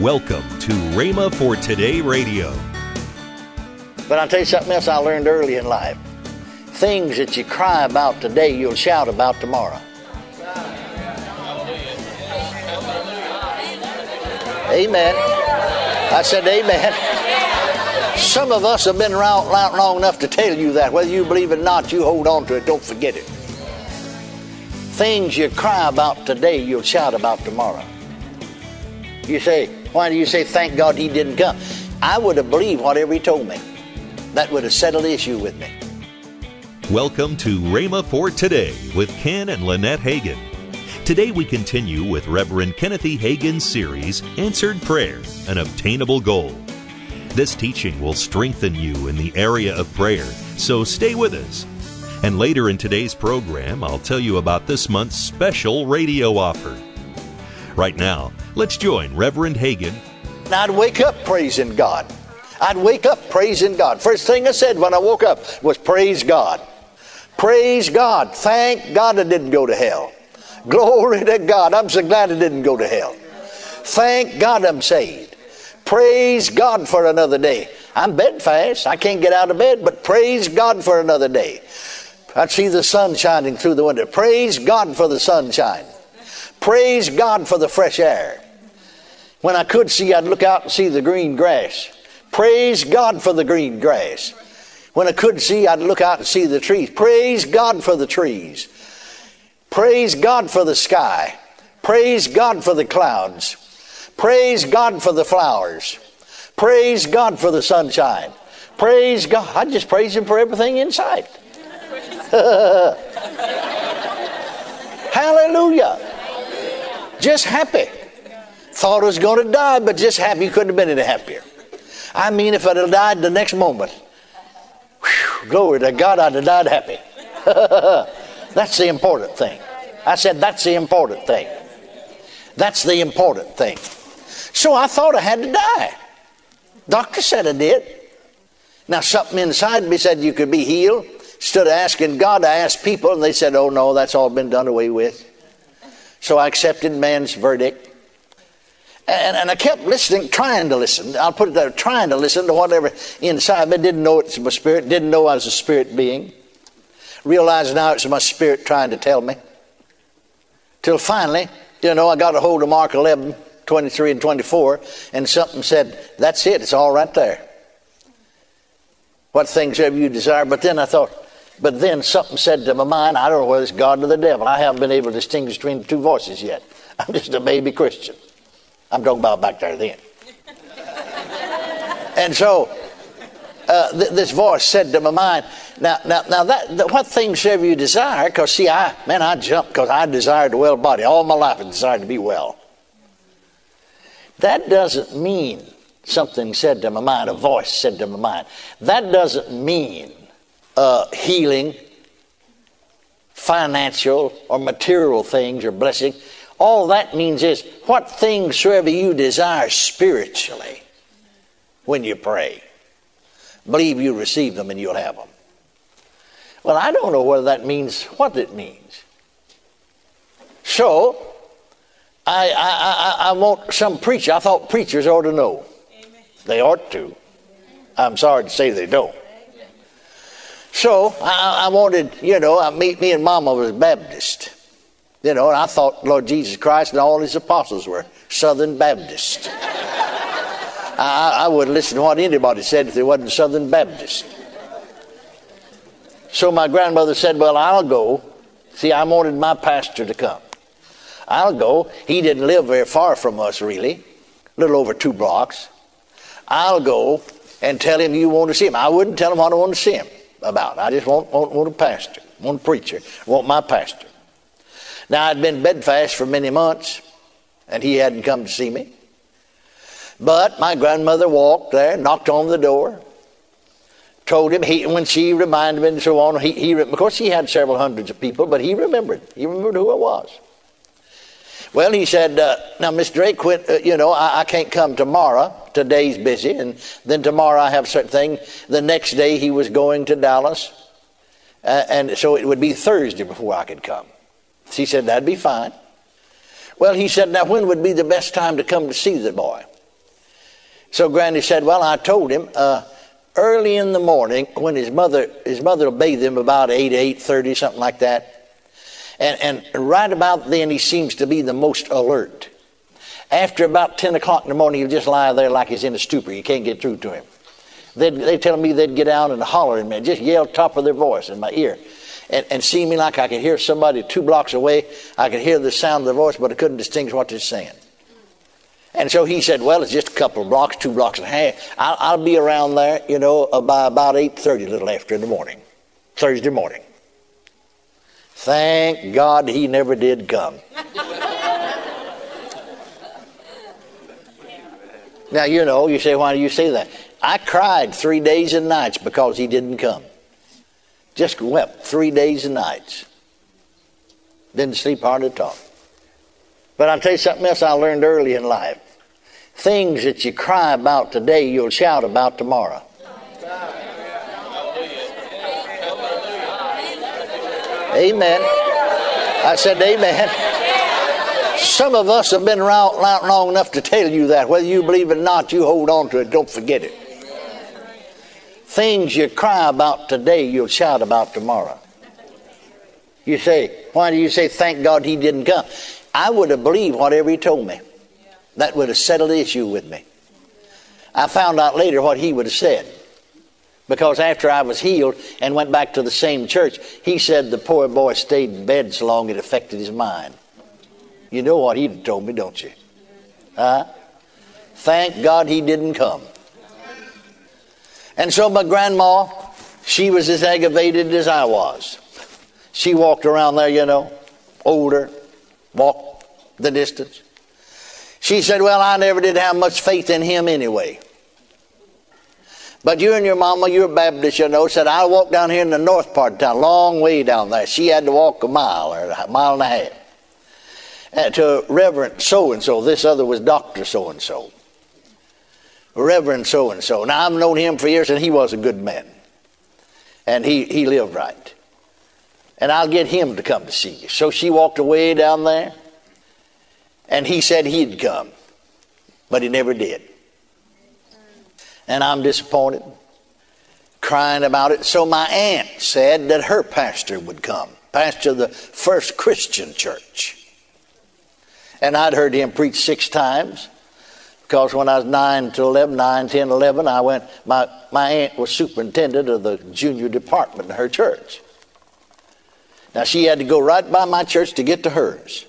Welcome to Rhema for Today Radio. But I'll tell you something else I learned early in life. Things that you cry about today, you'll shout about tomorrow. Amen. I said, Amen. Some of us have been around long enough to tell you that. Whether you believe it or not, you hold on to it. Don't forget it. Things you cry about today, you'll shout about tomorrow. You say, why do you say, thank God he didn't come? I would have believed whatever he told me. That would have settled the issue with me. Welcome to Rhema for Today with Ken and Lynette Hagin. Today we continue with Reverend Kenneth E. Hagin's series, Answered Prayer, an Obtainable Goal. This teaching will strengthen you in the area of prayer, so stay with us. And later in today's program, I'll tell you about this month's special radio offer. Right now, let's join Reverend Hagin. I'd wake up praising God. I'd wake up praising God. First thing I said when I woke up was praise God. Praise God. Thank God I didn't go to hell. Glory to God. I'm so glad I didn't go to hell. Thank God I'm saved. Praise God for another day. I'm bedfast. I can't get out of bed, but praise God for another day. I see the sun shining through the window. Praise God for the sunshine. Praise God for the fresh air. When I could see, I'd look out and see the green grass. Praise God for the green grass. When I could see, I'd look out and see the trees. Praise God for the trees. Praise God for the sky. Praise God for the clouds. Praise God for the flowers. Praise God for the sunshine. Praise God. I just praise Him for everything in sight. Hallelujah. Just happy. Thought I was going to die, but just happy. Couldn't have been any happier. I mean, if I'd have died the next moment, whew, glory to God, I'd have died happy. that's the important thing. I said, that's the important thing. That's the important thing. So I thought I had to die. Doctor said I did. Now, something inside me said you could be healed. Of asking God, I asked people, and they said, oh no, that's all been done away with. So I accepted man's verdict. And, and I kept listening, trying to listen. I'll put it there, trying to listen to whatever inside me. Didn't know it was my spirit, didn't know I was a spirit being. Realized now it's my spirit trying to tell me. Till finally, you know, I got a hold of Mark 11, 23 and 24, and something said, That's it, it's all right there. What things have you desire? But then I thought, but then something said to my mind, I don't know whether it's God or the devil. I haven't been able to distinguish between the two voices yet. I'm just a baby Christian. I'm talking about back there then. and so uh, th- this voice said to my mind, now, now, now that, that what things have you desire? Because see, I man, I jumped because I desired a well body all my life. I desired to be well. That doesn't mean something said to my mind, a voice said to my mind. That doesn't mean uh, healing, financial or material things or blessing. All that means is what things soever you desire spiritually when you pray. Believe you receive them and you'll have them. Well, I don't know whether that means what it means. So, I, I, I, I want some preacher. I thought preachers ought to know. Amen. They ought to. I'm sorry to say they don't. So I, I wanted, you know, I, me, me and Mama was Baptist. You know, and I thought Lord Jesus Christ and all his apostles were Southern Baptists. I, I would listen to what anybody said if they wasn't Southern Baptist. So my grandmother said, Well, I'll go. See, I wanted my pastor to come. I'll go. He didn't live very far from us, really, a little over two blocks. I'll go and tell him you want to see him. I wouldn't tell him what I want to see him about. I just want, want, want a pastor, want a preacher, want my pastor. Now, I'd been bedfast for many months, and he hadn't come to see me. But my grandmother walked there, knocked on the door, told him, he, when she reminded him and so on, he, he, of course, he had several hundreds of people, but he remembered. He remembered who I was. Well, he said, uh, now, Miss Drake, uh, you know, I, I, can't come tomorrow. Today's busy, and then tomorrow I have certain thing. The next day he was going to Dallas, uh, and so it would be Thursday before I could come. She said, that'd be fine. Well, he said, now when would be the best time to come to see the boy? So Granny said, Well, I told him uh, early in the morning when his mother his mother will bathe him about 8, 8.30, something like that. And, and right about then he seems to be the most alert. After about 10 o'clock in the morning, he'll just lie there like he's in a stupor. You can't get through to him. They'd, they tell me they'd get out and holler at me, just yell top of their voice in my ear. And, and see me like I could hear somebody two blocks away. I could hear the sound of their voice, but I couldn't distinguish what they're saying. And so he said, well, it's just a couple of blocks, two blocks and a half. I'll, I'll be around there, you know, by about 8.30, a little after in the morning, Thursday morning. Thank God he never did come. now, you know, you say, why do you say that? I cried three days and nights because he didn't come. Just wept three days and nights. Didn't sleep hard at all. But I'll tell you something else I learned early in life. Things that you cry about today, you'll shout about tomorrow. Amen. I said, Amen. Some of us have been around long enough to tell you that. Whether you believe it or not, you hold on to it. Don't forget it. Things you cry about today, you'll shout about tomorrow. You say, why do you say, thank God he didn't come? I would have believed whatever he told me. That would have settled the issue with me. I found out later what he would have said. Because after I was healed and went back to the same church, he said the poor boy stayed in bed so long it affected his mind. You know what he told me, don't you? Huh? Thank God he didn't come. And so my grandma, she was as aggravated as I was. She walked around there, you know, older, walked the distance. She said, Well, I never did have much faith in him anyway. But you and your mama, you're Baptist, you know, said, I'll walk down here in the north part of town, long way down there. She had to walk a mile or a mile and a half. To Reverend so and so. This other was Dr. so and so. Reverend so and so. Now, I've known him for years, and he was a good man. And he, he lived right. And I'll get him to come to see you. So she walked away down there, and he said he'd come, but he never did and I'm disappointed, crying about it. So my aunt said that her pastor would come, pastor of the first Christian church. And I'd heard him preach six times because when I was 9 to 11, 9, 10, 11, I went, my, my aunt was superintendent of the junior department in her church. Now she had to go right by my church to get to hers.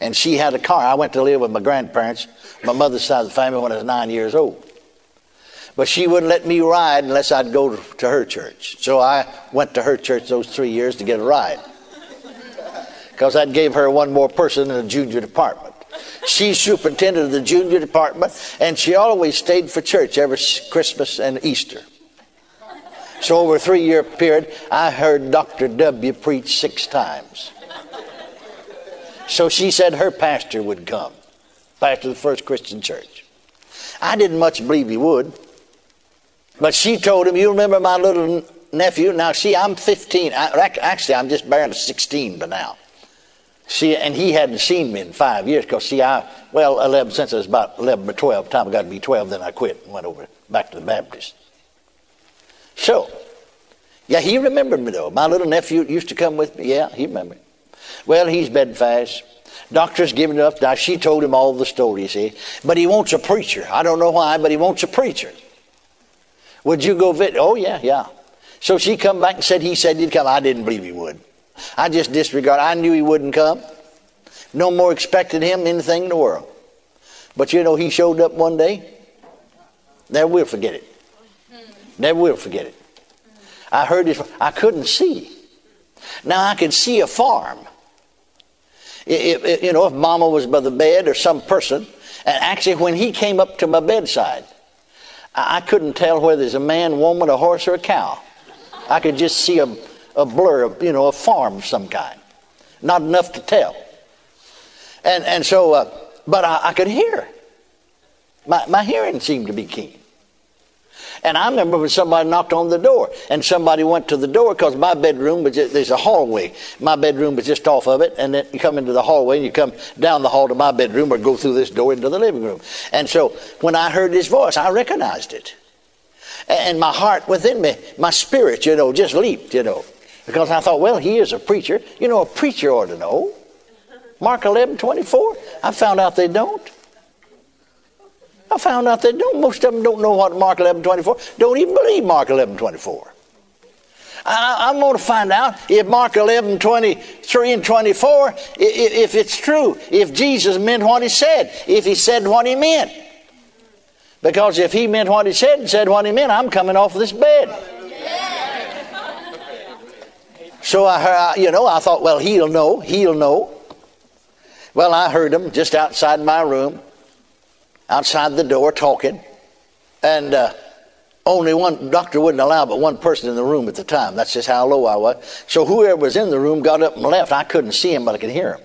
And she had a car. I went to live with my grandparents, my mother's side of the family, when I was nine years old. But she wouldn't let me ride unless I'd go to her church. So I went to her church those three years to get a ride. Because that gave her one more person in the junior department. Superintendent of the junior department, and she always stayed for church every Christmas and Easter. So over a three year period, I heard Dr. W preach six times. So she said her pastor would come, pastor of the First Christian Church. I didn't much believe he would. But she told him, You remember my little nephew? Now, see, I'm 15. I, actually, I'm just barely 16 by now. See, and he hadn't seen me in five years because, see, I, well, 11, since I was about 11 or 12, time I got to be 12, then I quit and went over back to the Baptist. So, yeah, he remembered me though. My little nephew used to come with me. Yeah, he remembered. Well, he's bedfast. Doctor's given up. Now, she told him all the story, see. But he wants a preacher. I don't know why, but he wants a preacher. Would you go visit? Oh, yeah, yeah. So she come back and said he said he'd come. I didn't believe he would. I just disregarded. I knew he wouldn't come. No more expected him anything in the world. But you know, he showed up one day. Never will forget it. Never will forget it. I heard his. I couldn't see. Now I could see a farm. If, if, you know, if Mama was by the bed or some person, and actually when he came up to my bedside, I couldn't tell whether it's a man, woman, a horse, or a cow. I could just see a, a blur, you know, a farm of some kind. Not enough to tell. And, and so, uh, but I, I, could hear. My, my hearing seemed to be keen. And I remember when somebody knocked on the door, and somebody went to the door because my bedroom was just, there's a hallway. My bedroom was just off of it, and then you come into the hallway, and you come down the hall to my bedroom, or go through this door into the living room. And so when I heard his voice, I recognized it, and my heart within me, my spirit, you know, just leaped, you know, because I thought, well, he is a preacher. You know, a preacher ought to know. Mark 11, 24. I found out they don't. I found out they don't. Most of them don't know what Mark 11, 24. Don't even believe Mark 11, 24. I, am going to find out if Mark 11, 23 and 24, if, if it's true, if Jesus meant what he said, if he said what he meant. Because if he meant what he said and said what he meant, I'm coming off this bed. So I heard, you know, I thought, well, he'll know, he'll know. Well, I heard him just outside my room outside the door talking, and uh, only one doctor wouldn't allow but one person in the room at the time. That's just how low I was. So whoever was in the room got up and left. I couldn't see him, but I could hear him.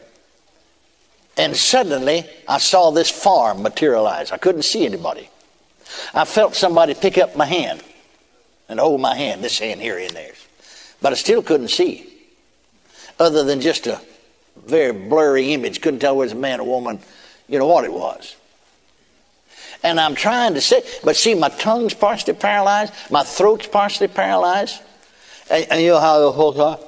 And suddenly, I saw this farm materialize. I couldn't see anybody. I felt somebody pick up my hand and hold my hand, this hand here and there. But I still couldn't see, other than just a very blurry image. Couldn't tell whether it was a man or woman, you know what it was. And I'm trying to say, but see, my tongue's partially paralyzed, my throat's partially paralyzed. And, and you know how the whole time,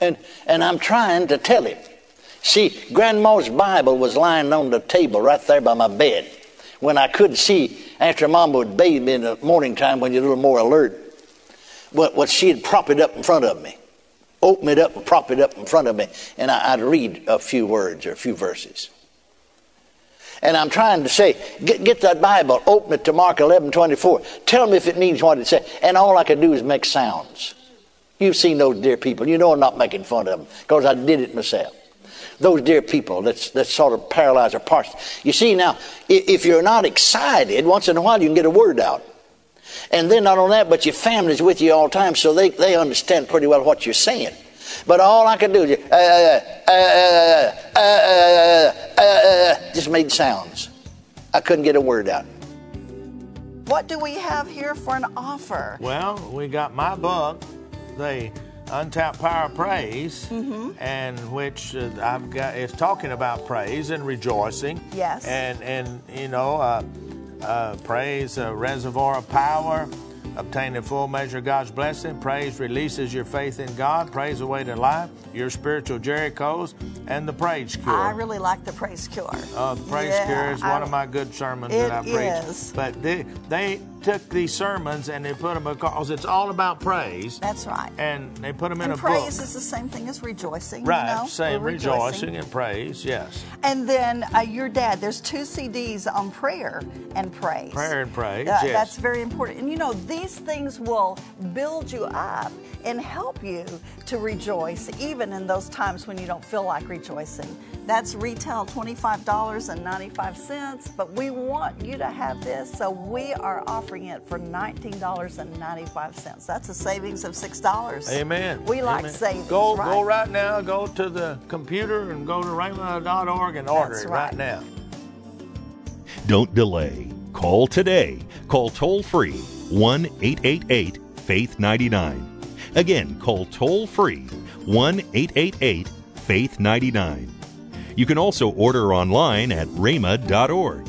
and, and I'm trying to tell him. See, Grandma's Bible was lying on the table right there by my bed when I couldn't see after Mama would bathe me in the morning time when you're a little more alert. What, what she had propped it up in front of me open it up and prop it up in front of me, and I, would read a few words or a few verses. And I'm trying to say, get, get that Bible, open it to Mark 11 24. Tell me if it means what it says. And all I could do is make sounds. You've seen those dear people. You know I'm not making fun of them because I did it myself. Those dear people that's, that sort of paralyzed or parched. You see, now, if you're not excited, once in a while you can get a word out. And then not only that, but your family's with you all the time, so they, they understand pretty well what you're saying. But all I could do is uh, uh, uh, just made sounds. I couldn't get a word out. What do we have here for an offer? Well, we got my book, the Untapped Power of Praise, mm-hmm. and which uh, I've got. It's talking about praise and rejoicing. Yes. And and you know. Uh, uh, praise, a reservoir of power, obtain a full measure of God's blessing. Praise releases your faith in God. Praise the way to life, your spiritual Jerichos, and the praise cure. I really like the praise cure. Uh, the praise yeah, cure is one I, of my good sermons that I preach. Is. But they, they took these sermons and they put them because it's all about praise. That's right. And they put them in and a praise book. Praise is the same thing as rejoicing. Right. You know? Same rejoicing. rejoicing. and praise. Yes. And then uh, your dad. There's two CDs on prayer and praise. Prayer and praise. Uh, yes. That's very important. And you know these things will build you up and help you to rejoice even in those times when you don't feel like rejoicing. That's retail $25.95, but we want you to have this, so we are offering it for $19.95. That's a savings of $6. Amen. We like Amen. savings. Go, right? go right now, go to the computer and go to rhema.org and order That's it right. right now. Don't delay. Call today. Call toll free 1 888 Faith 99. Again, call toll free 1 888 Faith 99. You can also order online at rhema.org.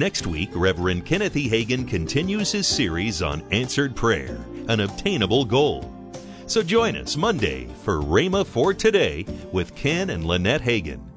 Next week, Reverend Kenneth E. Hagin continues his series on answered prayer, an obtainable goal. So join us Monday for Rhema for Today with Ken and Lynette Hagin.